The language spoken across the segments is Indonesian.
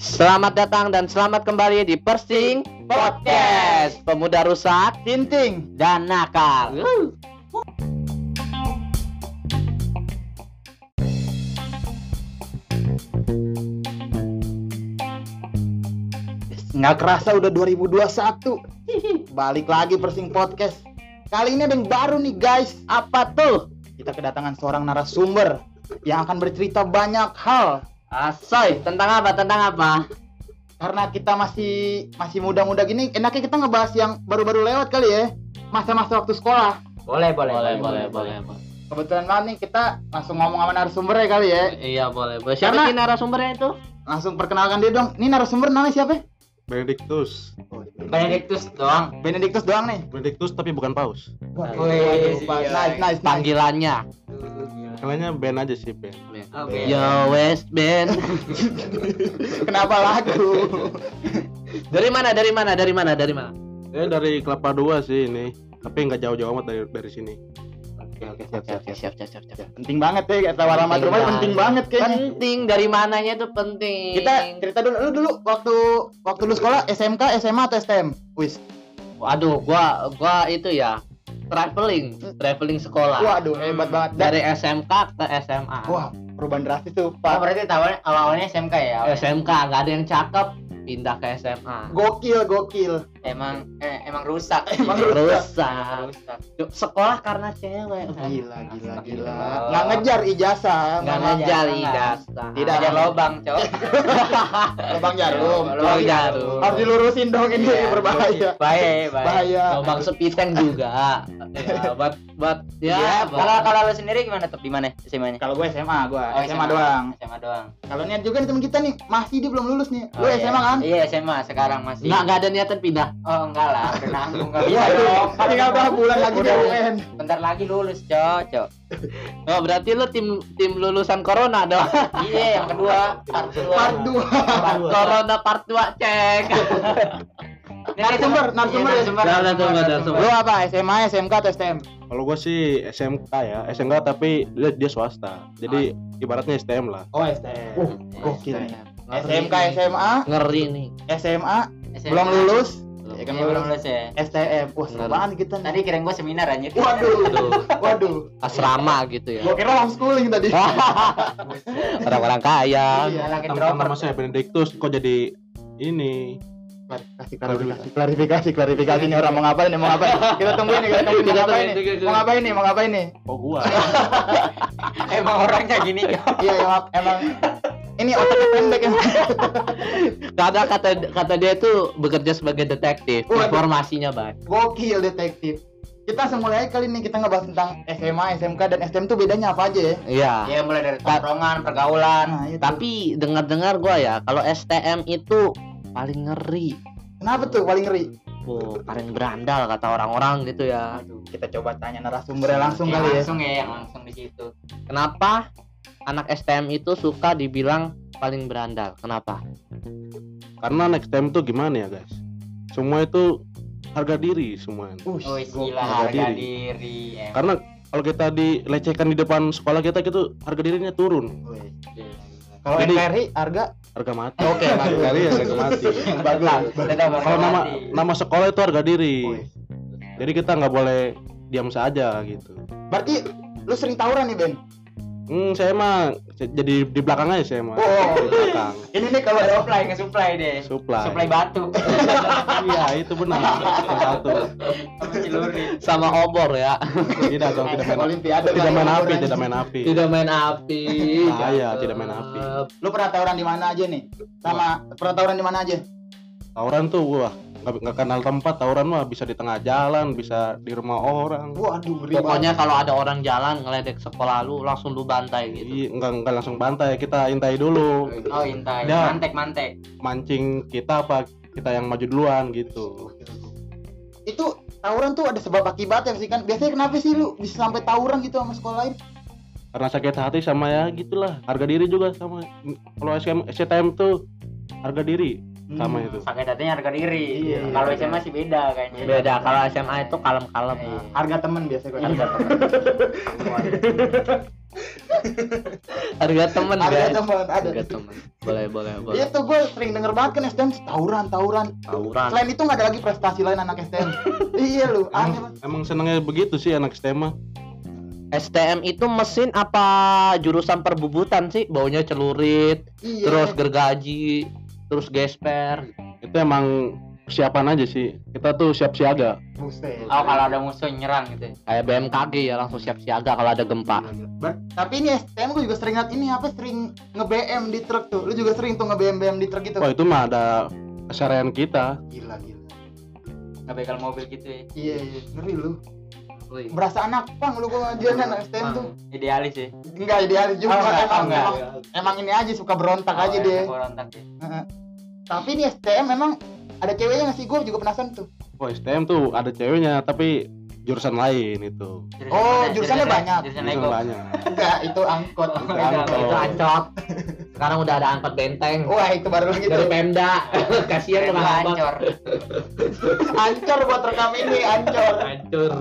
Selamat datang dan selamat kembali di Persing Podcast Pemuda rusak Tinting. dan nakal Nggak kerasa udah 2021. Balik lagi Persing Podcast. Kali ini ada yang baru nih guys. Apa tuh? Kita kedatangan seorang narasumber yang akan bercerita banyak hal. Asoy, tentang apa? Tentang apa? Karena kita masih masih muda-muda gini, enaknya kita ngebahas yang baru-baru lewat kali ya. Masa-masa waktu sekolah. Boleh, boleh, Boleh, boleh, boleh, boleh Kebetulan banget nih kita langsung ngomong sama narasumbernya kali ya. Iya, boleh boleh Siapa Karena- sih narasumbernya itu? Langsung perkenalkan dia dong. Ini narasumber namanya siapa? Benedictus. Benedictus doang. Benedictus doang nih. Benedictus tapi bukan paus. Wih, iya. nice, nice, nice. Panggilannya Kaliannya Ben aja sih Ben. Oke. Yo West Band Kenapa lagu? Dari mana? Dari mana? Dari mana? Dari mana? Ya dari Kelapa Dua sih ini. Tapi nggak jauh-jauh amat dari dari sini. Oke, oke, siap, siap, siap. siap, siap, siap, siap. Penting banget ya kata alamat Penting rumah banget. penting banget kayaknya. Penting dari mananya itu penting. Kita cerita dulu lu dulu waktu waktu lu sekolah SMK, SMA atau STM? Wis. Waduh, gua gua itu ya traveling, traveling sekolah. Waduh, hebat banget. Dan, Dari SMK ke SMA. wah, perubahan drastis tuh, Oh, Pak. berarti awalnya awalnya SMK ya? SMK nggak ada yang cakep, pindah ke SMA. Gokil, gokil. Emang eh, emang rusak. Emang Rusak. rusak. Sekolah karena cewek. Gila, gila, gila. Gila. Nggak ngejar ijazah, Nggak nggak ngejar ijazah. Tidak. Ada lobang, Cok. lubang jarum. Lubang jarum. Harus dilurusin dong ini Iya. berbahaya. Baik, baik. Bahaya. Lubang sepiteng juga. ya, buat buat ya. Ya, buat- kalau kalau lu sendiri gimana tuh di mana SMA-nya? Kalau gue SMA, gue Oh, SMA doang. SMA doang. Kalau niat juga nih temen kita nih, masih dia belum lulus nih. Lu Oh, iya. SMA kan? Iya, SMA sekarang masih. nggak nggak ada niatan pindah. Oh, enggak lah, udah nanggung Iya bisa. Tinggal berapa bulan lagi dia Udah. UN. Bentar lagi lulus, Cok, Cok. Oh, berarti lu tim tim lulusan corona dong. Iya, yang kedua, part dua. Part 2. corona part 2 cek. Narasumber, narasumber ya. Narasumber. Lu apa? SMA, SMK atau STM? Kalau gue sih SMK ya, SMK tapi dia, dia swasta. Jadi ibaratnya STM lah. Oh, STM. Uh, gokil nih. Ngeri SMK, nih. SMA, Ngeri nih. SMA, SMA. belum lulus. Ya Iya, kan belum lulus ya. STM. Wah, banget kita nih. Tadi kirain gua seminar anjir. Waduh, Tuh, waduh. asrama gitu ya. Gua kira homeschooling tadi. Orang-orang kaya. Iya, lagi Teman-teman saya Benedictus kok jadi ini Klarifikasi, klarifikasi, klarifikasi, klarifikasi nih orang mau ngapain nih, mau ngapain? Kita tungguin nih, kita tungguin mau ngapain nih? tungguin, Mau ngapain nih, mau ngapain nih? oh gua. Emang orangnya gini. Iya, emang, emang ini otaknya pendek emang. Karena kata kata dia itu bekerja sebagai detektif. Waduh. Informasinya baik. Gokil detektif. Kita langsung aja kali ini kita ngebahas tentang SMA, SMK dan STM tuh bedanya apa aja ya? Iya. Ya mulai dari tongkrongan, pergaulan. Nah, itu. Tapi dengar-dengar gua ya, kalau STM itu paling ngeri. Kenapa tuh paling ngeri? Oh, paling berandal kata orang-orang gitu ya. Kita coba tanya narasumbernya langsung Yang kali ya. langsung ya, yang langsung di situ. Kenapa anak STM itu suka dibilang paling berandal? Kenapa? Karena next time tuh gimana ya guys? Semua itu harga diri semua. Uh, Oh, gila harga harga diri. diri. Em. Karena kalau kita dilecehkan di depan sekolah kita gitu harga dirinya turun. Kalau Jadi- NKRI harga Harga mati. Oke, bagus. Harga diri harga mati. bagus. Harga Kalau nama mati. nama sekolah itu harga diri. Jadi kita nggak boleh diam saja gitu. Berarti lu sering tawuran nih, Ben? Hmm, saya mah jadi di belakang aja saya mah. Oh. Di belakang. Ini nih kalau ada supply ke supply deh. Supply. Supply batu. iya, itu benar. Satu. Sama obor ya. Tidak dong, tidak main Olimpiade tidak main api, tidak main api. Tidak main api. Bahaya, tidak main api. Lu pernah tawuran di mana aja nih? Sama pernah tawuran di mana aja? Tawuran tuh wah nggak nggak kenal tempat tawuran mah bisa di tengah jalan bisa di rumah orang. Waduh, ngeri Pokoknya kalau ada orang jalan ngeledek sekolah lu langsung lu bantai gitu. Iya, nggak nggak langsung bantai kita intai dulu. Oh, intai. Dah. Mantek, mantek. mancing kita apa kita yang maju duluan gitu. Itu tawuran tuh ada sebab akibatnya sih kan? Biasanya kenapa sih lu bisa sampai tawuran gitu sama sekolah lain? Karena sakit hati sama ya gitulah. Harga diri juga sama. Kalau SM, SCTM tuh harga diri sama Hmm. itu Sakit hatinya harga diri. Iya. Kalau SMA sih beda kayaknya. Beda kalau SMA itu kalem-kalem. Iya. harga temen biasa gue Harga Harga temen ada guys. teman ada Harga temen. Boleh boleh boleh. itu gue sering denger banget kan STM tawuran tawuran Tawuran. selain itu nggak ada lagi prestasi lain anak STM iya lu aneh Emang, senangnya begitu sih anak STM mah. STM itu mesin apa jurusan perbubutan sih? Baunya celurit, iya terus gergaji, terus gesper. Itu emang persiapan aja sih. Kita tuh siap siaga. buset Oh kalau ada musuh nyerang gitu. ya. Kayak BMKG ya langsung siap siaga kalau ada gempa. Ber- tapi ini STM gue juga sering liat ini apa sering nge-BM di truk tuh lu juga sering tuh nge-BM BM di truk gitu Wah itu mah ada keseharian kita. gila gila Nggak begal mobil gitu ya. iya iya ngeri lu berasa anak pang lu gua ngajarin anak STM tuh Idealis ya. enggak idealis juga Oh, enggak, emang, oh, enggak. emang, emang ini aja suka berontak Oh, aja ya, dia berontak ya. Heeh. tapi ini STM memang ada ceweknya nggak sih gue juga penasaran tuh Wah STM tuh ada ceweknya tapi jurusan lain itu. Jurusan Oh, mana? jurusannya banyak. Jurusan Jurusan banyak. enggak itu angkot Oh, itu itu angkot. Itu ancot. Sekarang udah ada angkot benteng. wah itu baru lagi Dari Pemda. Kasihan sama angkot. hancur. ancur buat rekam ini ancur Hancur.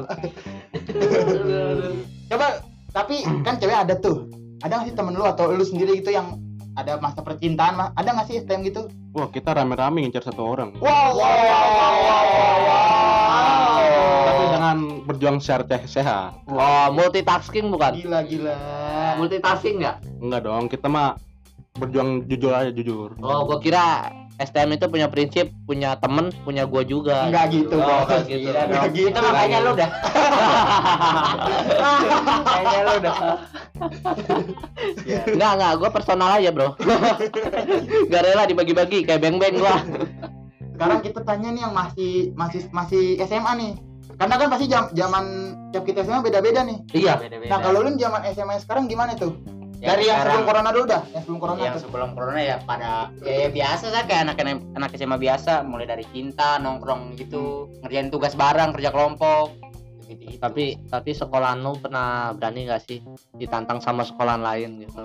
coba tapi kan cewek ada tuh ada nggak sih temen lu atau lu sendiri gitu yang ada masa percintaan mah ada nggak sih STM gitu Wah kita rame-rame ngincar satu orang. wow wow wow wow wow, wow. Tapi dengan berjuang secara teh- sehat. Oh, multitasking bukan? gila gila Multitasking nggak? Enggak dong, kita mah berjuang jujur aja jujur. Oh, gua kira STM itu punya prinsip punya temen, punya gua juga. Enggak gitu, Oh, Bos. enggak gitu. Dong. Itu Gitu, makanya Bang. lu dah. Kayaknya lu udah. Enggak, enggak, gua personal aja, Bro. Gak rela dibagi-bagi kayak beng-beng gua. sekarang kita tanya nih yang masih masih masih SMA nih karena kan pasti jam zaman tiap kita SMA beda-beda nih Iya. Beda-beda. nah kalau lu zaman SMA sekarang gimana tuh Yang dari yang sebelum corona dulu dah yang sebelum corona yang tuh. sebelum corona ya pada ya, ya biasa lah kayak anak anak SMA biasa mulai dari cinta nongkrong gitu ngerjain tugas bareng kerja kelompok gitu, Tapi tapi sekolahan lu pernah berani gak sih ditantang sama sekolahan lain gitu?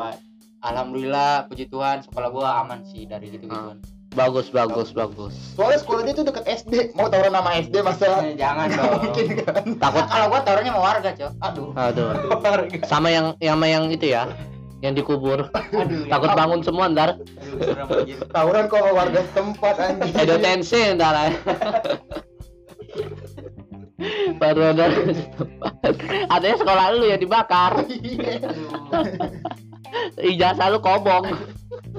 alhamdulillah puji Tuhan sekolah gua aman sih dari gitu Ah. gituan Bagus, bagus, bagus. soalnya sekolah dia tuh deket SD mau taruh nama SD masa jangan Nggak dong. mungkin kan? Takut. Kalau gua taruhnya mau warga cok. Aduh. Aduh. Sama yang yang sama yang itu ya. Yang dikubur. aduh Takut bangun semua ntar. tawuran kok warga setempat anjing Edo tensi ntar. Baru ada Adanya sekolah lu yang dibakar. Ijazah lu kobong.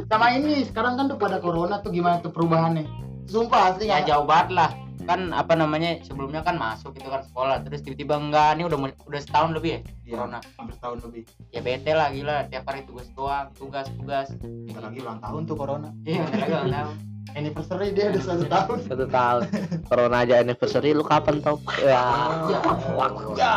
sama ini sekarang kan tuh pada corona tuh gimana tuh perubahannya sumpah asli ya nggak jauh banget lah kan apa namanya sebelumnya kan masuk itu kan sekolah terus tiba-tiba enggak ini udah udah setahun lebih ya Iya. corona hampir tahun lebih ya bete lah gila tiap hari tugas doang tugas tugas bentar lagi ulang tahun tuh corona iya bentar lagi ulang tahun. anniversary dia udah satu tahun Satu tahun. Corona aja anniversary lu kapan tau? Ya. ya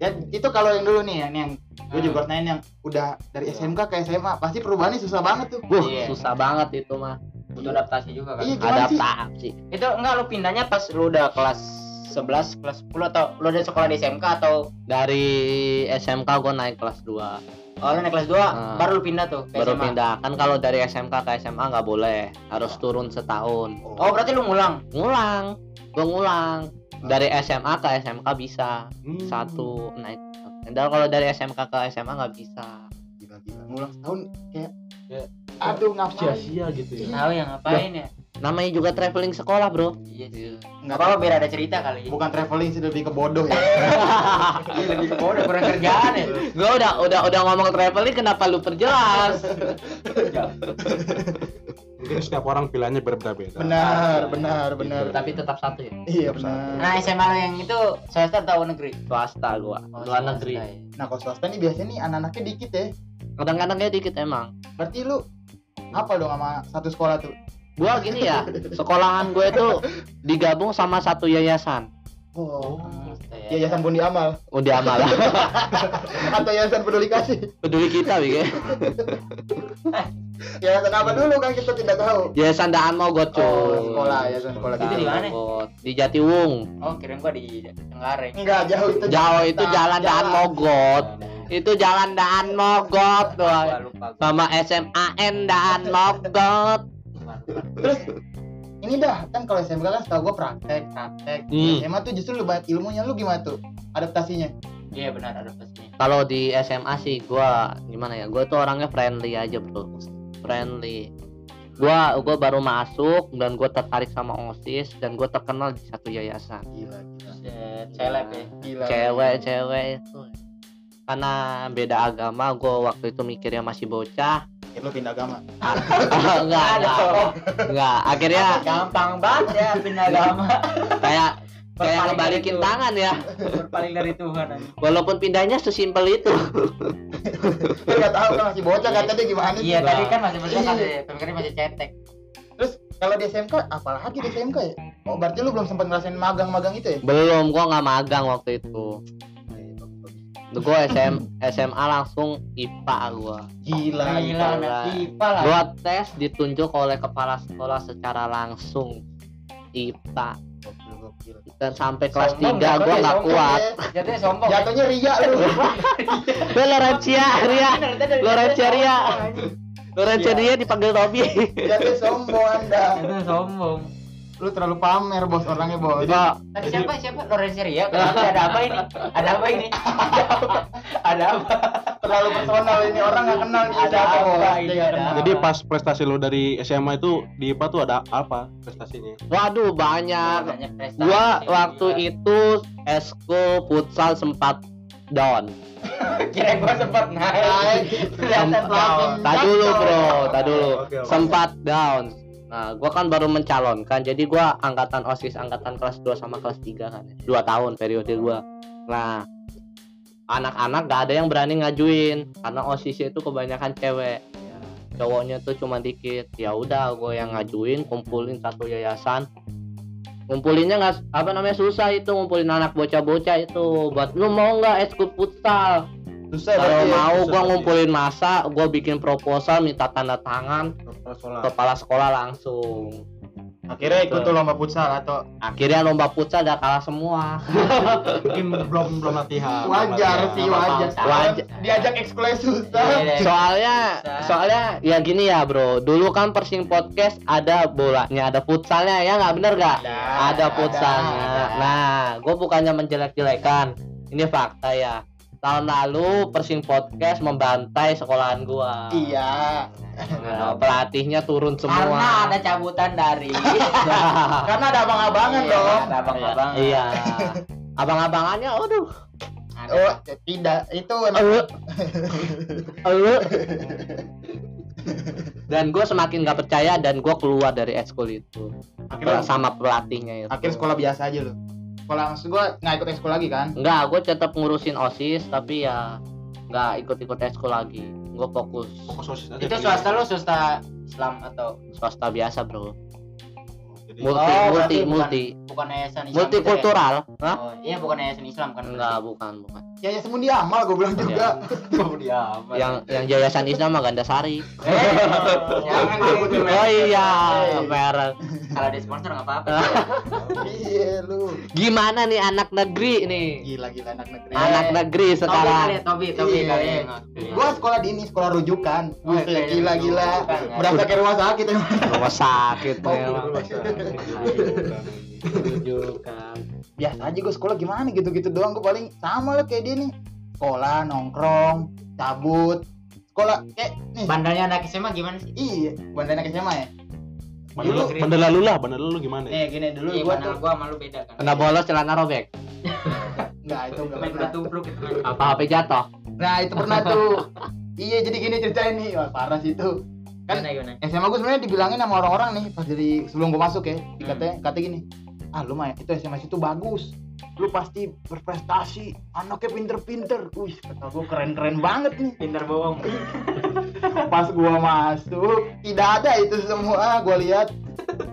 ya itu kalau yang dulu nih yang, yang gue Hmm. juga nanya yang udah dari SMK ke SMA pasti perubahannya susah banget tuh Wuh, Iya. susah banget itu mah. Butuh adaptasi juga kan? Iya? Adaptasi. itu enggak lu pindahnya pas lu udah kelas 11 kelas 10 atau lu udah sekolah di SMK atau? Dari SMK gue naik kelas 2 oh lu naik kelas 2 Ah. baru lu pindah tuh ke baru SMA. pindah. Kan kalau dari SMK ke SMA nggak boleh harus turun setahun. Oh berarti lu ngulang? Ngulang. Gue ngulang. Dari SMA ke SMK bisa. Hmm. satu naik. Dan kalau dari SMK ke SMA nggak bisa. Gila gila. Ngulang setahun kayak Kayak- aduh ngapain? Sia-sia gitu ya. tahu yang ngapain ya? Namanya juga traveling sekolah bro. Iya sih nggak apa-apa biar ada cerita kali. Ya bukan traveling sih lebih ke bodoh ya. Iya, lebih oh, udah kurang kerjaan ya. Gue udah udah udah ngomong traveling kenapa lu perjelas? Mungkin setiap orang pilihannya berbeda-beda. benar benar benar. Tapi tetap satu ya? Iya benar. Nah SMA yang itu swasta atau negeri? Swasta gua. Oh, luar swasta negeri. ya. nah kalau swasta nih biasanya nih anak-anaknya dikit ya. Kadang-kadangnya dikit emang. Berarti lu apa dong sama satu sekolah tuh? Gua gini ya sekolahan gue itu digabung sama satu yayasan. Oh. Ya. yayasan. Bundi Amal. Udah amal. Atau yayasan peduli kasih. Peduli kita Wige yayasan apa dulu kan kita tidak tahu. Yayasan daan mogot cuy. oh sekolah yayasan sekolah Itu di mana? Di Jatiwung. Oh kirain gua di Cengkareng enggak jauh itu. Jauh itu jalan daan mogot itu jalan daan mogot tuh sama SMAN daan mogot terus ini dah kan kalau SMK kan setahu gue praktek praktek. Hmm. SMA tuh justru lu banyak ilmunya lu gimana tuh adaptasinya? Iya benar adaptasinya. Kalau di SMA sih gua gimana ya gua tuh orangnya friendly aja bro. Friendly. Gua gua baru masuk dan gua tertarik sama osis dan gua terkenal di satu yayasan. Gila, gila. Set, Celeb ya. Gila. cewek cewek itu karena beda agama gua waktu itu mikirnya masih bocah Akhirnya lu pindah agama. enggak enggak enggak akhirnya Gampang banget ya pindah agama. kayak kayak ngebalikin tangan ya Berpaling dari Tuhan. anjing. walaupun pindahnya sesimpel itu Lu enggak tahu kan masih bocah kata dia gimana sih. Iya, tadi kan masih bocah kan Iya. ya. Pemikirannya masih cetek. Terus kalau di SMK apalagi di SMK ya? Oh, berarti lu belum sempat ngerasain magang-magang itu ya? belum gua nggak magang waktu itu gua SM, SMA langsung IPA gua Gila, Gila, gila. anak IPA lah. gua tes ditunjuk oleh kepala sekolah secara langsung IPA dan sampai kelas Sombong 3 ya, gua Bang, nggak Sombong kuat ya. Jatuhnya sombong. Jatuhnya ria lu. Gue Lorencia Ria Lorencia Ria Lorencia Ria dipanggil Tobi Jatuhnya sombong Anda. Jatuhnya sombong. Lu terlalu pamer bos orangnya bos. Kok Tadi siapa siapa Lorenzo Ria? Kenapa ada apa ini? Ada apa ini? Ada apa? Ada apa? Terlalu personal ini orang nggak kenal nih Ada siapa apa bos. ini, nggak ada. Jadi pas prestasi lu dari SMA itu di IPA tuh ada apa prestasinya? Waduh banyak Banyak prestasi. Gua waktu itu Esko futsal sempat down kira gua sempat naik. Naik. Ternyata down. Tak dulu bro, tak dulu. Sempat down Nah, gua kan baru mencalonkan, jadi gua angkatan OSIS angkatan kelas 2 sama kelas 3 kan. Dua tahun periode gua. Nah, anak-anak gak ada yang berani ngajuin karena OSIS itu kebanyakan cewek. Ya, cowoknya tuh cuma dikit. Ya udah, gue yang ngajuin, kumpulin satu yayasan. Ngumpulinnya nggak apa namanya susah itu ngumpulin anak bocah-bocah itu buat lu mau nggak ekskul futsal Susah kalau ya. mau susah gua berarti. ngumpulin masa gua bikin proposal minta tanda tangan Kepala sekolah. kepala sekolah langsung Akhirnya ikut tuh lomba futsal atau akhirnya lomba futsal udah kalah semua Mungkin belum belum latihan. wajar sih wajar. Wajar. Diajak ekskulnya susah. Iya, iya. soalnya Bisa. soalnya ya gini ya bro dulu kan persing podcast ada bolanya ada futsalnya ya nggak bener gak Ada, ada futsalnya ada. nah gue bukannya menjelek-jelekan ini fakta ya tahun lalu persing podcast membantai sekolahan gua Iya. Nah, pelatihnya turun semua Karena ada cabutan dari Karena ada abang-abangan Iya, dong. Ada abang-abang. iya abang-abangannya aduh Ada. Oh, tidak. Itu emang dan gue semakin gak percaya dan gue keluar dari ekskul itu akhirnya sama pelatihnya itu akhirnya sekolah biasa aja lu. Sekolah maksud gua nggak ikut ekskul lagi kan? enggak gue tetap ngurusin osis tapi ya nggak ikut-ikut ekskul lagi gue fokus Fokus OSIS aja. Itu Pi. swasta lu swasta Islam atau swasta biasa bro Jadi multi Oh, multi berarti multi bukan yayasan Islam multikultural gitu ya? Hah? Oh, iya bukan yayasan Islam kan? enggak bukan bukan Ya ya semuanya amal gua bilang juga. Oh, dia apa? yang yang yayasan Islam mah Gandasari Eh, jangan gitu. oh iya merek Kalau di sponsor nggak apa-apa. Iya lu. gimana nih anak negeri nih Gila gila anak negeri. anak negeri Tobi kali ya, sekarang Tobi, Tobi Iya. kali ya. Gua sekolah di ini sekolah rujukan. Oh, gila rujukan, gila. kan? Berasa kayak rumah sakit emang. rumah sakit Oh. Rumah sakit. Rujukan. Biasa aja gua sekolah gimana gitu-gitu doang gua paling sama lah kayak dia nih. Sekolah nongkrong, cabut. Sekolah kayak nih. Bandelnya anak SMA gimana sih? Iya, bandana SMA ya. Bandel Dulu- bandel lalu lah, bandel lalu gimana ya? Nih gini dulu Iya, gua tuh gua sama lu beda kan. Kena bolos celana robek. enggak itu enggak Main pernah. kuda tumpluk gitu kan. Apa HP jatuh? Nah, itu pernah tuh. iya, jadi gini ceritain nih. Wah, parah sih itu. Kan Gimana gimana? SMA gue sebenarnya dibilangin sama orang-orang nih pas dari sebelum gue masuk ya. Dikatanya kata gini ah lu mah itu SMA itu bagus. Lu pasti berprestasi anaknya pinter-pinter. Wih kata gue keren-keren banget nih. Pintar bohong. pas gue masuk tidak ada itu semua gue lihat.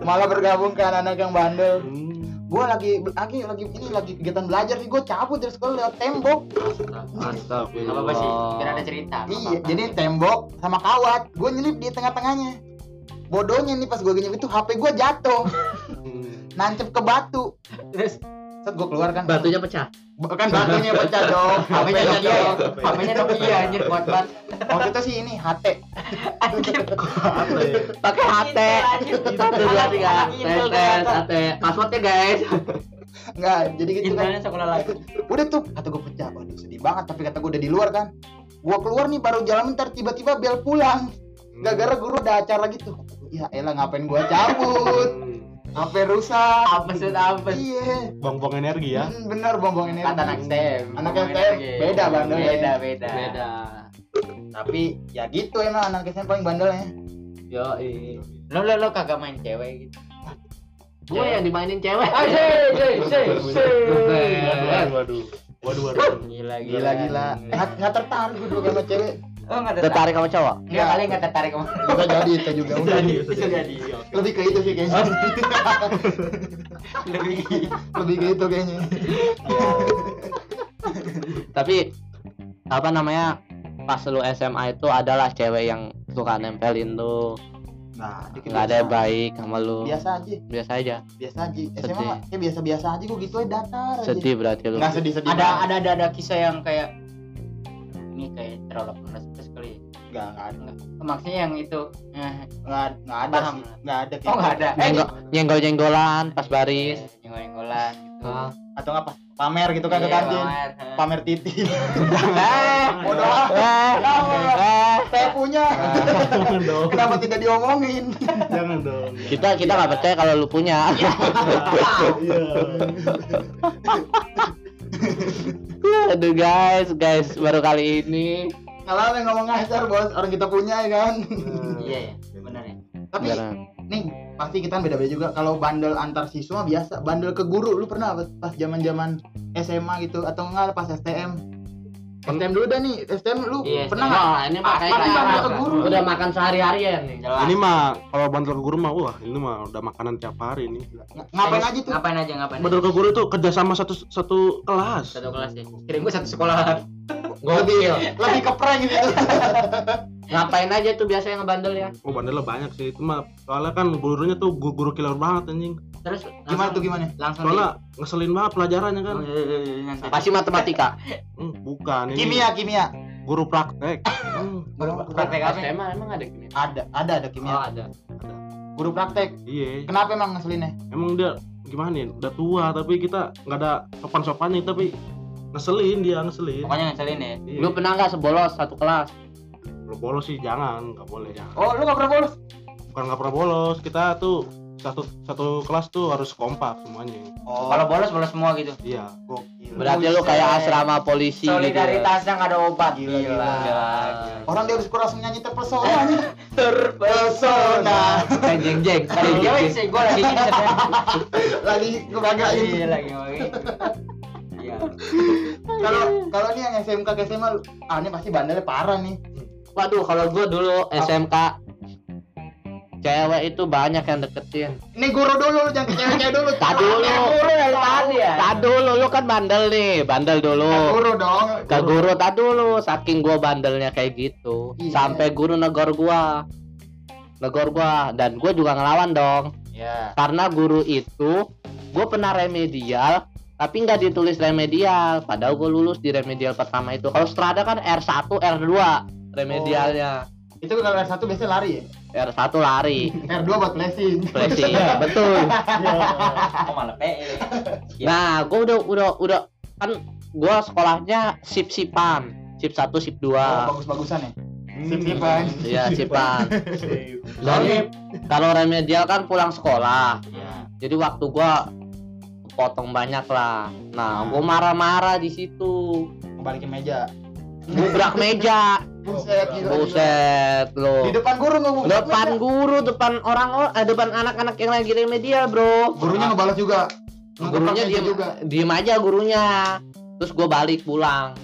Malah bergabung ke anak-anak yang bandel. Hmm. Gue lagi lagi lagi ini lagi kegiatan belajar nih gue cabut dari sekolah lewat tembok Astagfirullah. Apa apa sih? Biar ada cerita. iya jadi tembok sama kawat gue nyelip di tengah-tengahnya bodohnya nih pas gue nyelip itu HP gue jatuh Hmm. nancep ke batu Terus set gue keluar kan Batunya pecah. bukan batunya pecah dong HP-nya HP-nya Nokia. jatuh HP-nya Nokia anjir kuat banget. waktu itu sih ini HT ya? Pakai HT. Satu dua tiga. Tes tes. HT. Passwordnya guys. Enggak, jadi gitu kan. Gimana sekolah lagi? Udah tuh kata gue pecah. Waduh sedih banget tapi kata gue udah di luar kan. Gua keluar nih baru jalan bentar tiba-tiba bel pulang. Gara-gara guru ada acara gitu. Ya elah ngapain gua cabut? HP rusak. Apa sih apa? Iya. Bong-bong energi ya. Hmm, bener bongbong energi. Kata anak STEM. Anak STEM, beda bandelnya. Beda beda. beda Tapi ya gitu emang anak SMP paling bandelnya. yo Lo lo lo kagak main cewek gitu. gue yang dimainin cewek Waduh, waduh. Waduh, waduh. Gila Gila gila. Nggak nggak tertarik gue sama cewek. Oh enggak tertarik sama cowok Enggak kali enggak tertarik sama. Bisa jadi itu juga. Udah. Bisa jadi. Lebih ke itu sih kayaknya. Lebih Lebih ke itu kayaknya. tapi apa namanya pas lu SMA itu adalah cewek yang suka nempelin tuh Nah, dikit nggak ada yang baik sama lu Biasa aja, biasa aja biasa aja. SMA kayak biasa-biasa aja gue gitu aja datar aja. sedih berarti lu Nggak sedih-sedih. ada ada ada ada kisah yang kayak ini kayak terlalu panas sekali. Enggak, enggak ada. Maksudnya yang itu eh, Enggak enggak ada Paham. sih. Enggak ada Oh enggak ada. Eh, Nyenggol, nyenggol jenggolan pas baris Nyenggol-nyenggolan gitu. Ah. atau pas pamer gitu kan ke Iya, kantin. pamer, eh. Pamer titi. Eh, Bodoh eh, eh. Saya punya. Kenapa tidak diomongin? Jangan dong. kita kita nggak percaya kalau lu punya Iya. aduh guys guys baru kali ini Kalau yang ngomong ngasar bos, orang kita punya ya kan. Iya ya, benar ya. Tapi nih pasti kita beda-beda juga. Kalau bandel antar siswa biasa, bandel ke guru lu pernah apa pas zaman-zaman SMA gitu atau enggak pas STM? STM dulu dah nih, STM lu Iya, pernah nggak? Ini mah Pasti kayak bandel ke guru. udah makan sehari-hari ya nih Jelas. Ini mah kalau bantu ke guru mah wah ini mah udah makanan tiap hari ini. Ng- Ngapain aja tuh? Ngapain aja, ngapain Bantu ke guru itu kerja sama satu satu kelas. Satu kelas ya. Kira gue satu sekolah. Lebih lebih ke prank gitu. ngapain aja tuh biasanya ngebandel ya Oh bandelnya banyak sih itu mah soalnya kan gurunya tuh guru, guru killer banget anjing. Terus Gimana tuh gimana? Langsung Soalnya ngeselin banget pelajarannya kan. di... pasti matematika Hmm, bukan ini Kimia, kimia. guru praktek. Hmm, praktek apa? SMA emang ada gini Ada, ada ada kimia. oh ada Guru praktek. iya. Kenapa emang ngeselinnya? Emang dia gimana ya? Udah tua tapi kita nggak ada sopan-sopannya tapi ngeselin dia ngeselin. Pokoknya ngeselin ya. Iya. lu pernah nggak sebolos satu kelas Kalau bolos sih jangan, nggak boleh jangan. Oh, lu gak pernah bolos? Bukan nggak pernah bolos, kita tuh satu satu kelas tuh harus kompak semuanya. Oh, Kalau bolos bolos semua gitu. Iya. gokil. berarti lu kayak asrama polisi gitu ya. Solidaritasnya nggak ada obat. Gila, Gila. gila. Gila. Orang dia harus kurang nyanyi terpesona. Terpesona. kayak jeng jeng Tadi gue sih gue lagi. Lagi ngebanggain. Iya lagi gitu. Iya. Kalau kalau nih yang SMK ke SMA, ah ini pasti bandelnya parah nih. waduh kalau gua dulu SMK cewek itu banyak yang deketin. Ini guru dulu, lu jangan ke cewek-cewek dulu. Tak dulu. Guru dari tadi ya. tak dulu. Lu kan bandel nih. Bandel Ke dulu guru dong. ke guru. tak dulu. Saking gua bandelnya kayak gitu. Iya. sampai guru negor gua. Negor gua. Dan gua juga ngelawan dong. Iya. karena guru itu gue pernah remedial tapi nggak ditulis remedial. Padahal gue lulus di remedial pertama itu. Kalau strada kan R1 R2 remedialnya. Itu kalau R1 biasanya lari ya. R1 lari. R2 buat blessing. flashing. Betul. Oh malah PE. Iya. nah gue udah udah udah kan gue sekolahnya sip sipan. Sip 1 sip 2 Oh, bagus-bagusan ya. Sip-sipan. Iya sipan. dan kalau remedial kan pulang sekolah. Iya. jadi waktu gua potong banyak lah. Nah gua marah-marah di situ. Balikin meja. gubrak meja Buset, gila, gila. buset lo Di depan guru nggak bu? depan guru depan orang eh, depan anak-anak yang lagi remedial bro Gurunya ngebalas juga. gurunya diem juga. diem aja gurunya terus gua balik pulang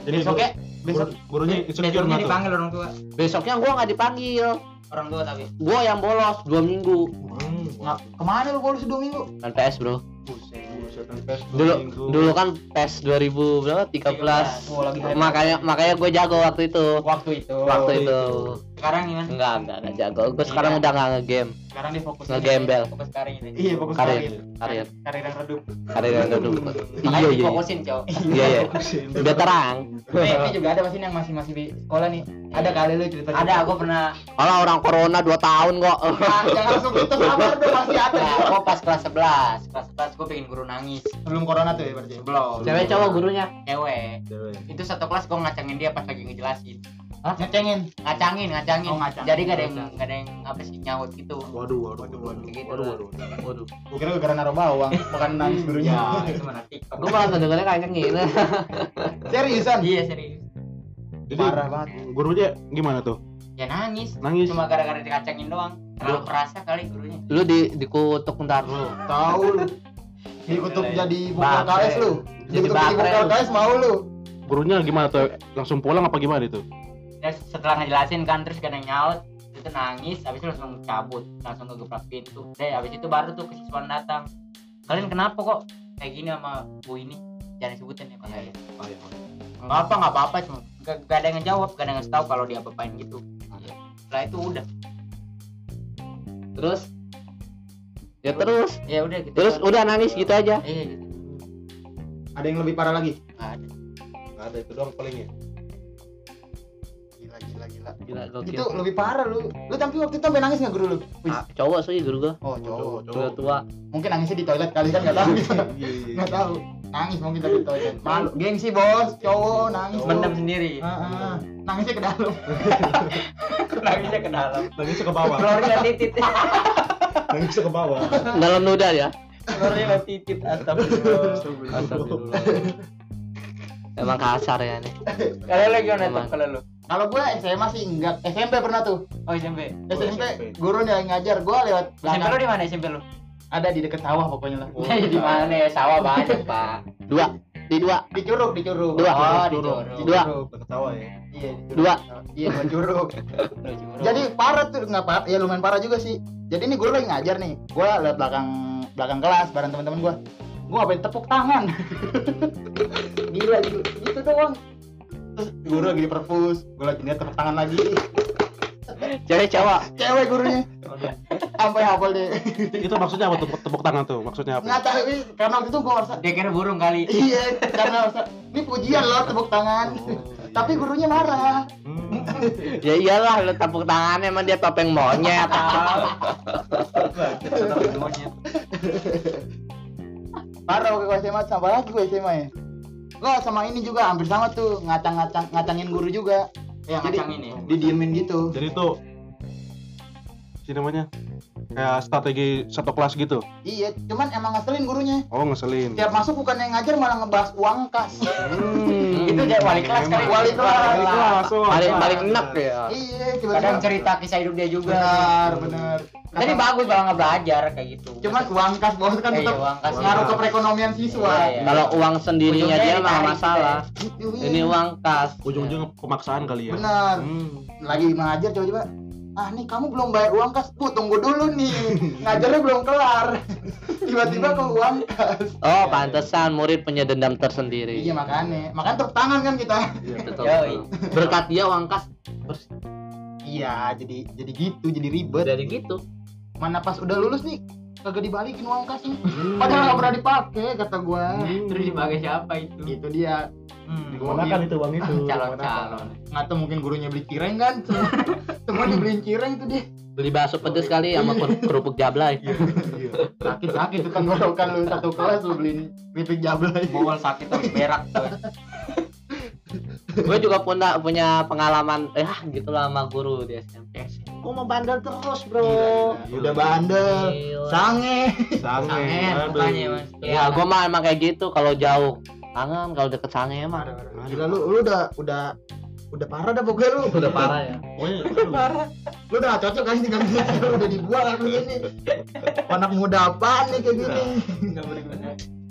Jadi Besoknya guru- gurunya insecure besoknya dipanggil orang tua. besoknya gua nggak dipanggil Orang tua tapi. gua yang bolos dua minggu Hmm, Nggak, ke mana lu bolos dua minggu? kan PS bro buset, dulu minggu. dulu kan PES 2000 berapa 13 Oh lagi hype. makanya makanya gue jago waktu itu waktu itu. waktu itu sekarang gimana enggak enggak enggak jago. Gue sekarang udah nggak ngegame. Sekarang dia fokus Ngegembel. fokus karir gitu iya fokus Karir. karir. Karir. Karir yang redup. Karir yang duduk iya makanya iya. iya difokusin cowok iya iya. Biar terang. Nih, ini juga ada masih yang masih masih di sekolah nih. Ada kali lu cerita ada aku pernah kalau orang corona 2 tahun kok. Jangan langsung gitu sabar dong masih ada? Nah, aku pas kelas 11 kelas 11 gue pengen guru nangis. Sebelum corona tuh ya berarti? Belum cewek cowok gurunya? Cewek. Itu satu kelas gue ngacangin dia pas lagi ngejelasin ngecengin? Ngacangin ngacangin. Oh, ngacangin. jadi gak ada yang gak ada yang apa sih nyaut gitu. Waduh, waduh, waduh, Kayak gitu. waduh, lah. waduh. waduh. Gua kira gara naruh bawang bukan nangis gurunya ya itu mana tiktok gue malah ngedengarnya kayak gini seriusan? Iya serius. Jadi parah banget. gurunya gimana tuh? ya nangis. Nangis. cuma gara-gara dikacangin doang. Terlalu perasa kali gurunya. lu di dikutuk ntar. Lu tahu lu. Dikutuk jadi buku Baterai. LKS lu. Jadi dikutuk lu. LKS mau lu. Gurunya gimana tuh? Langsung pulang apa gimana itu? Ya setelah ngejelasin kan terus gak ada yang nyaut itu nangis habis itu langsung cabut langsung ngegebrak pintu. Deh habis itu baru tuh kesiswaan datang. Kalian kenapa kok kayak gini sama bu ini? Jangan sebutin ya pak. Ya nggak apa nggak apa apa cuma gak, gak ada yang ngejawab gak ada yang ngasih tahu kalau dia apain gitu. Setelah itu udah. Terus? Ya terus? ya udah gitu. Terus udah nangis gitu aja? Iya gitu. Ada yang lebih parah lagi? Nggak ada. Nggak ada itu doang palingnya. gila gila gila. Gila gokil. Itu lebih parah lu. Lu tapi waktu itu sampai nangis nggak guru lu? Wih. Ah, cowok sih guru gua. Oh cowok udah tua. Mungkin nangisnya di toilet kali kan nggak tahu. Kita nggak tahu. Nangis mungkin tapi di toilet. Malu. Gengsi bos. Cowok nangis. Mendam sendiri. Ah, ah. nangisnya ke dalam. Nangisnya ke dalam. Nangis ke bawah. keluarnya titit. Nangis ke bawah. dalam noda ya? Keluarnya titit. Astagfirullah. Astagfirullah. emang kasar ya nih kalau lagi gimana tuh? Kalau lu kalau gue SMA sih enggak. SMP pernah tuh. Oh SMP SMP, SMP. guru yang ngajar. Gue lewat SMP lu belakang. di mana SMP lu? Ada di deket sawah pokoknya lah. Di mana? Ya sawah banyak pak. Dua. Di dua. Di curug di curug. Dua. oh di Curug. Curug. Dua. Dekat sawah ya. iya di curug. Dua. iya dua curug. Di Curug. jadi parah tuh nggak parah. Ya lumayan parah juga sih. Jadi ini guru lagi ngajar nih. Gue lewat belakang belakang kelas bareng teman-teman gue gue ngapain tepuk tangan? Gila gitu, gitu doang terus guru lagi di perpus gue lagi lihat tepuk tangan lagi. Cewek cowok cewek gurunya. Sampai hafal deh Itu maksudnya apa tepuk, tepuk tangan tuh? Maksudnya apa? nggak tahu ini karena waktu itu gue merasa dia kira burung kali. Iya karena merasa ini pujian loh tepuk tangan. Tapi gurunya marah. Hmm. ya iyalah lu tepuk tangannya emang dia topeng monyet parah waktu gue SMA sama lagi gue SMA ya Lo sama ini juga hampir sama tuh ngacang-ngacang ngacangin guru juga. Ya Jadi- ngacangin ya didiemin gitu. Jadi itu si namanya kayak strategi satu kelas gitu. iya cuman emang ngeselin gurunya Oh ngeselin. tiap masuk bukan yang ngajar malah ngebahas uang kas Hmm. itu dia wali kelas kali Wali kelas. Wali kelas, oh, paling kelas. paling enak ya iya kadang cerita kisah hidup dia juga benar benar jadi bagus nggak belajar kayak gitu cuman uang kas bos kan Iya, tetap uang kas. ngaruh ke perekonomian siswa Iya, iya. kalau uang sendirinya dia mah masalah Gitu, ini uang kas Ujung-ujungnya pemaksaan kali ya. benar Hmm. lagi mengajar coba-coba ah nih kamu belum bayar uang kas. Bu tunggu dulu nih. Ngajarnya belum kelar. Tiba-tiba ke uang kas. Oh pantesan murid punya dendam tersendiri. Iya makanya. Makanya tepuk tangan kan kita. Betul, Yoi. betul. berkat dia uang kas. Terus? Iya jadi jadi gitu jadi ribet. Dari gitu. Mana pas udah lulus nih kagak dibalikin uang kasnya padahal nggak pernah dipakai kata gua. Terus dipakai siapa itu? Itu dia. Hmm. Digunakan itu uang itu. calon calon. Nggak tahu mungkin gurunya beli cireng kan. Semua dibeliin cireng tuh dia. Beli bakso pedes kali sama ker- kerupuk jablay sakit sakit tuh tenggorokan lu satu kelas lu beliin keripik jablay Bawal sakit terus berak tuh. Gue juga punya punya pengalaman ya gitulah sama guru di SMP gue mau bandel terus bro. Udah bandel. Gila. sange. Sange. Sangen Aduh. mukanya mas. ya gue mah emang kayak gitu kalau jauh. Kangen kalau deket sange emang gila lu lu udah udah udah parah dah pokoknya lu. Udah parah ya. Pokoknya lu udah gak cocok kan tinggal di sini lu udah dibuang aku ini. Anak muda apaan nih kayak gini.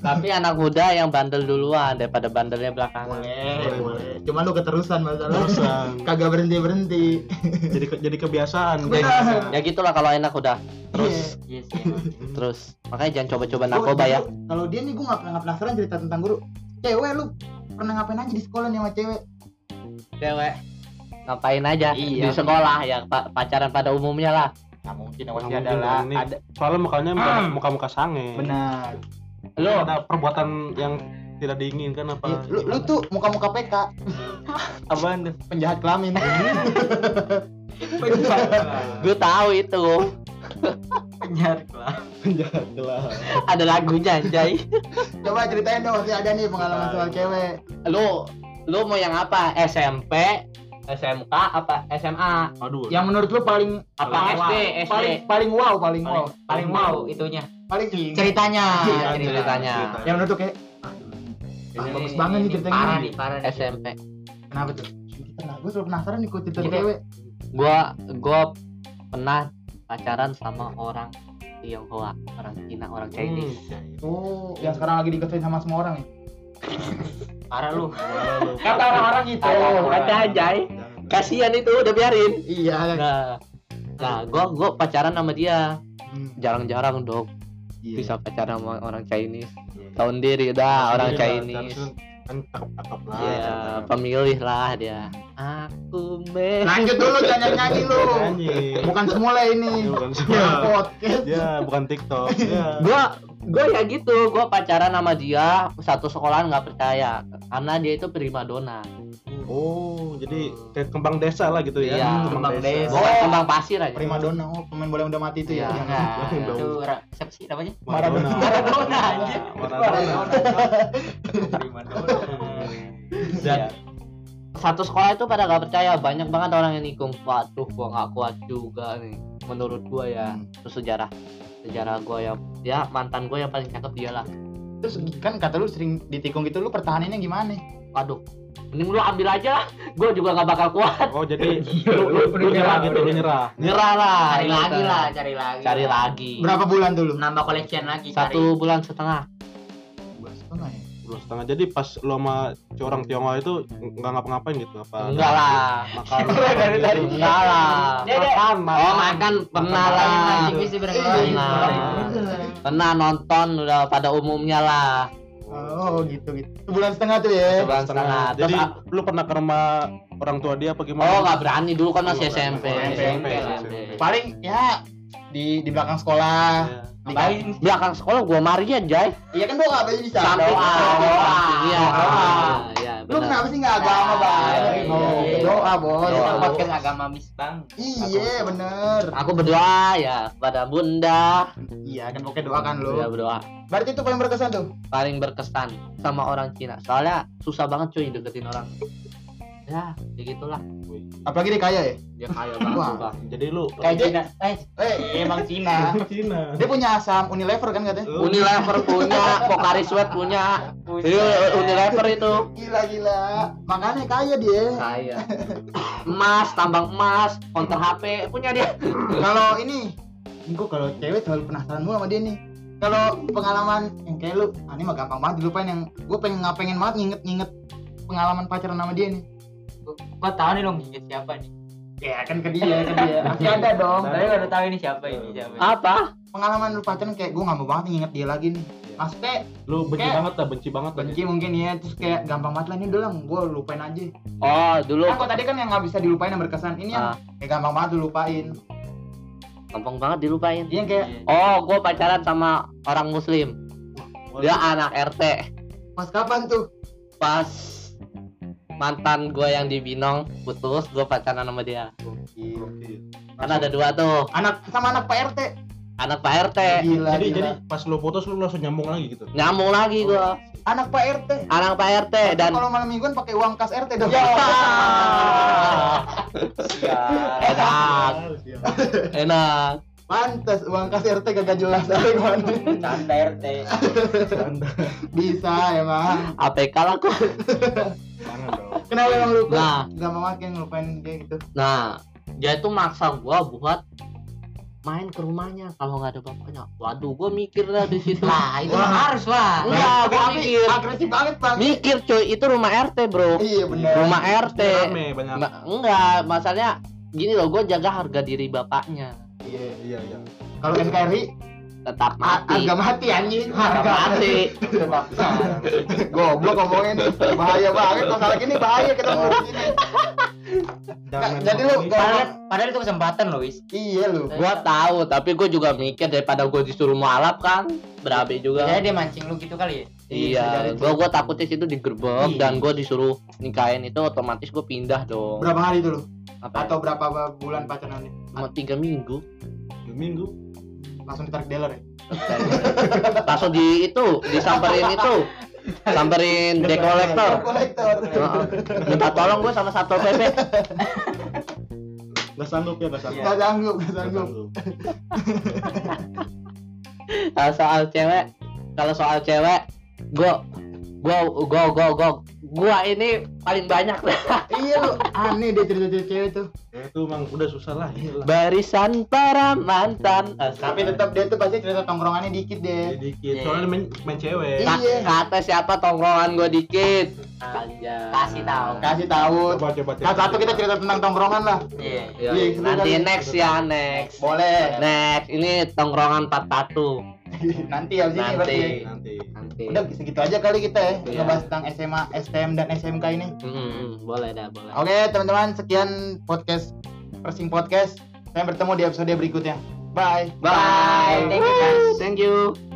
Tapi anak muda yang bandel duluan daripada bandelnya belakangan boleh boleh cuma lu keterusan masalah kagak berhenti berhenti jadi ke- jadi kebiasaan. Benar. ya gitulah kalau enak udah. Terus. Iya. Sih. terus. Makanya jangan coba-coba narkoba ya. kalau dia nih gua nggak pernah penasaran cerita tentang guru. Cewek lu pernah ngapain aja di sekolah nih sama cewek? Cewek. Ngapain aja? Iya. di sekolah ya pa- pacaran pada umumnya lah. Nggak mungkin adalah dong, ini. ada. soalnya mukanya muka-muka sange. Benar lu ada perbuatan yang tidak diinginkan apa? Iya, lu, lu tuh muka-muka PK apaan tuh? penjahat kelamin. Gue tahu itu. Penjahat lah. penjahat kelas ada lagunya Jai coba ceritain dong masih ada nih pengalaman soal cewek. Lu lu mau yang apa? SMP SMK apa SMA aduh. Yang menurut lu paling apa Paling SD wow. SD paling paling wow paling wow. Paling, paling mau itunya. Paling Ceritanya. Iya, ceritanya. yang menurut kayak ah, bagus banget nih ceritanya. Parah nih. parah nih. SMP kenapa tuh? Kita lah gue selalu penasaran nih kok cerita cewek. gua gua pernah pacaran sama orang Tionghoa orang Cina orang Chinese. Oh yang sekarang lagi diketuin sama semua orang nih Parah lu. kata orang-orang gitu. Ada Jai kasihan itu udah biarin. Iya nah nah gua gua pacaran sama dia. Hmm, jarang-jarang dong iya. bisa pacaran sama orang Chinese. Tahun diri udah orang Iya, Chinese. kan lah ya pemilih lah dia. Aku me lanjut dulu jangan nyanyi lu. Nyanyi bukan semula Ya, ini bukan ya semua podcast. Ya bukan TikTok. Ya gua gua ya gitu. Gua pacaran sama dia satu sekolahan nggak percaya. Karena dia itu primadona oh jadi kayak kembang desa lah gitu ya Iya, kembang desa. bukan Oh. kembang pasir aja primadona oh pemain bola yang udah mati itu ya Iya, enggak. Iya. Itu siapa sih namanya? Maradona Maradona, anjir. Maradona Primadona. Dan satu sekolah itu pada nggak percaya banyak banget orang yang nikung waduh gua nggak kuat juga nih menurut gua ya Hmm. terus sejarah sejarah gua yang ya mantan gua yang paling cakep dia lah terus kan kata lu sering ditikung gitu lu pertahaninnya gimana waduh mending lu ambil aja lah. Gua juga nggak bakal kuat. Oh jadi lu, lu, lu nyerah gitu lu nyerah. nyerah. Lah Cari gitu. lagi lah, cari lagi. cari lagi. Berapa bulan dulu? Nambah collection lagi. satu bulan setengah. Bulan setengah ya? Dua setengah. Jadi pas lu sama si orang Tionghoa itu nggak ngapa-ngapain gitu? Apa enggak lah. makan? Dari- dari- enggak lah. Makan oh makan. Pernah lah. Nah. pernah nonton udah pada umumnya lah oh gitu gitu sebulan setengah tuh ya sebulan setengah jadi terus lu pernah ke rumah orang tua dia apa gimana Oh nggak berani dulu kan masih SMP. SMP lah. SMP. paling ya di di belakang sekolah Iya. Ngapain? Belakang sekolah gua Maria Jay. iya kan doa apa bisa Samping doa doa. Iya. Doa. Iya. lu kenapa sih nggak agama bang Iya, oh, iya. doa bos Kita Doa. podcast agama mis bang. iya bener Aku berdoa ya pada bunda. iya kan pokoknya doakan lu Ya berdoa. berarti itu paling berkesan tuh Paling berkesan sama orang Cina. Soalnya susah banget cuy deketin orang. Ya, ya gitulah. apalagi dia kaya ya Dia kaya Wah. banget. Bang. jadi lu Kayak Cina. Eh, eh emang Cina Cina dia punya saham Unilever kan katanya Unilever punya, Pocari Sweat punya. Iya, Unilever itu. gila gila makanya kaya dia Kaya. Emas, tambang emas, konter HP punya dia. kalau ini gue kalau cewek selalu penasaran mulu sama dia nih kalau pengalaman yang kayak lu ah, ini mah gampang banget dilupain yang gue pengen nggak pengen banget nginget nginget pengalaman pacaran sama dia nih gua tahu nih dong inget siapa nih. ya kan ke dia ke dia pasti ada dong Tapi baru tahu ini siapa ini siapa. ini. Apa? pengalaman lu pacaran kayak gue nggak mau banget nginget dia lagi nih maksudnya lu benci Kayak- banget lah benci banget lah benci mungkin ya terus kayak gampang banget lah ini udah lah gue lupain aja Oh, dulu kan kok tadi kan yang nggak bisa dilupain yang berkesan ini yang Ah. kayak gampang banget dilupain gampang banget dilupain. iya yang kayak Oh, gue pacaran sama orang muslim. Dia anak RT. pas kapan tuh Pas mantan gue yang di Binong putus, gue pacaran sama dia. Kan ada dua tuh, anak sama anak Pak RT anak Pak RT. gila jadi gila. jadi pas lu putus lu langsung nyambung lagi gitu? Nyambung lagi gue, anak Pak RT anak Pak RT dan kalau malam mingguan pakai uang kas RT dong. Enak, enak. Pantes uang kas RT gak jelas dari mana. Canda RT. Bisa emang. APK lah kok. Kenapa emang lupa? Nah. Gak mau makin ngelupain kayak gitu. Nah, dia itu maksa gue buat main ke rumahnya kalau nggak ada bapaknya. Waduh, gue mikir lah di situ. Lah, itu Wah. harus lah. Enggak, gue Tapi mikir. agresif banget bang. Mikir cuy, itu rumah RT bro. Iya bener. Rumah RT. rame banyak Ma- enggak, masalahnya gini loh, gue jaga harga diri bapaknya. Iya. iya iya Kalau NKRI Tetap mati. harga mati anjing. Harga mati. Goblok ngomongin bahaya banget masalah gini bahaya kita ngomong gini. Jangan jadi lu padahal, padahal itu kesempatan loh wis iya lu Gua tahu, tapi gua juga mikir daripada gua disuruh mualaf kan, berabe juga. jadi dia mancing lu gitu kali ya Iya, gua gua takutnya situ digerebek Iya. dan gua disuruh nikahin itu otomatis gua pindah dong. berapa hari itu lu Apa? atau berapa bulan pacaran nih Cuma tiga minggu. Dua minggu. langsung ditarik dealer ya Langsung di itu, disamperin itu, samperin dekolektor. kolektor Heeh. Minta tolong gua sama satpol pp. Gak sanggup ya, gak sanggup. nggak sanggup Nggak sanggup Kalau soal cewek, kalau soal cewek, gua, gua, gua, gua, gua, gua ini paling banyak iya lu aneh deh cerita cerita cewek tuh Ya, itu emang udah susah lah. Gila. barisan para mantan. tapi tetap dia tuh pasti cerita tongkrongannya dikit deh Dikit. Iya. Soalnya main, main cewek. Iya. Ka- kata siapa tongkrongan gua dikit. Aja. Kasih tahu. kasih tahu Coba coba. nah satu kita cerita tentang tongkrongan lah iya Iya, seru nanti next ya next. boleh Next, ini tongkrongan 41. nanti habis ini Nanti. Nanti. Nanti. udah segitu aja kali kita ya Iya. ngebahas tentang SMA STM dan SMK ini Mm, mm, boleh dah, boleh. oke teman-teman sekian podcast Persing Podcast saya bertemu di episode berikutnya bye Bye. Thank you, guys. Thank you.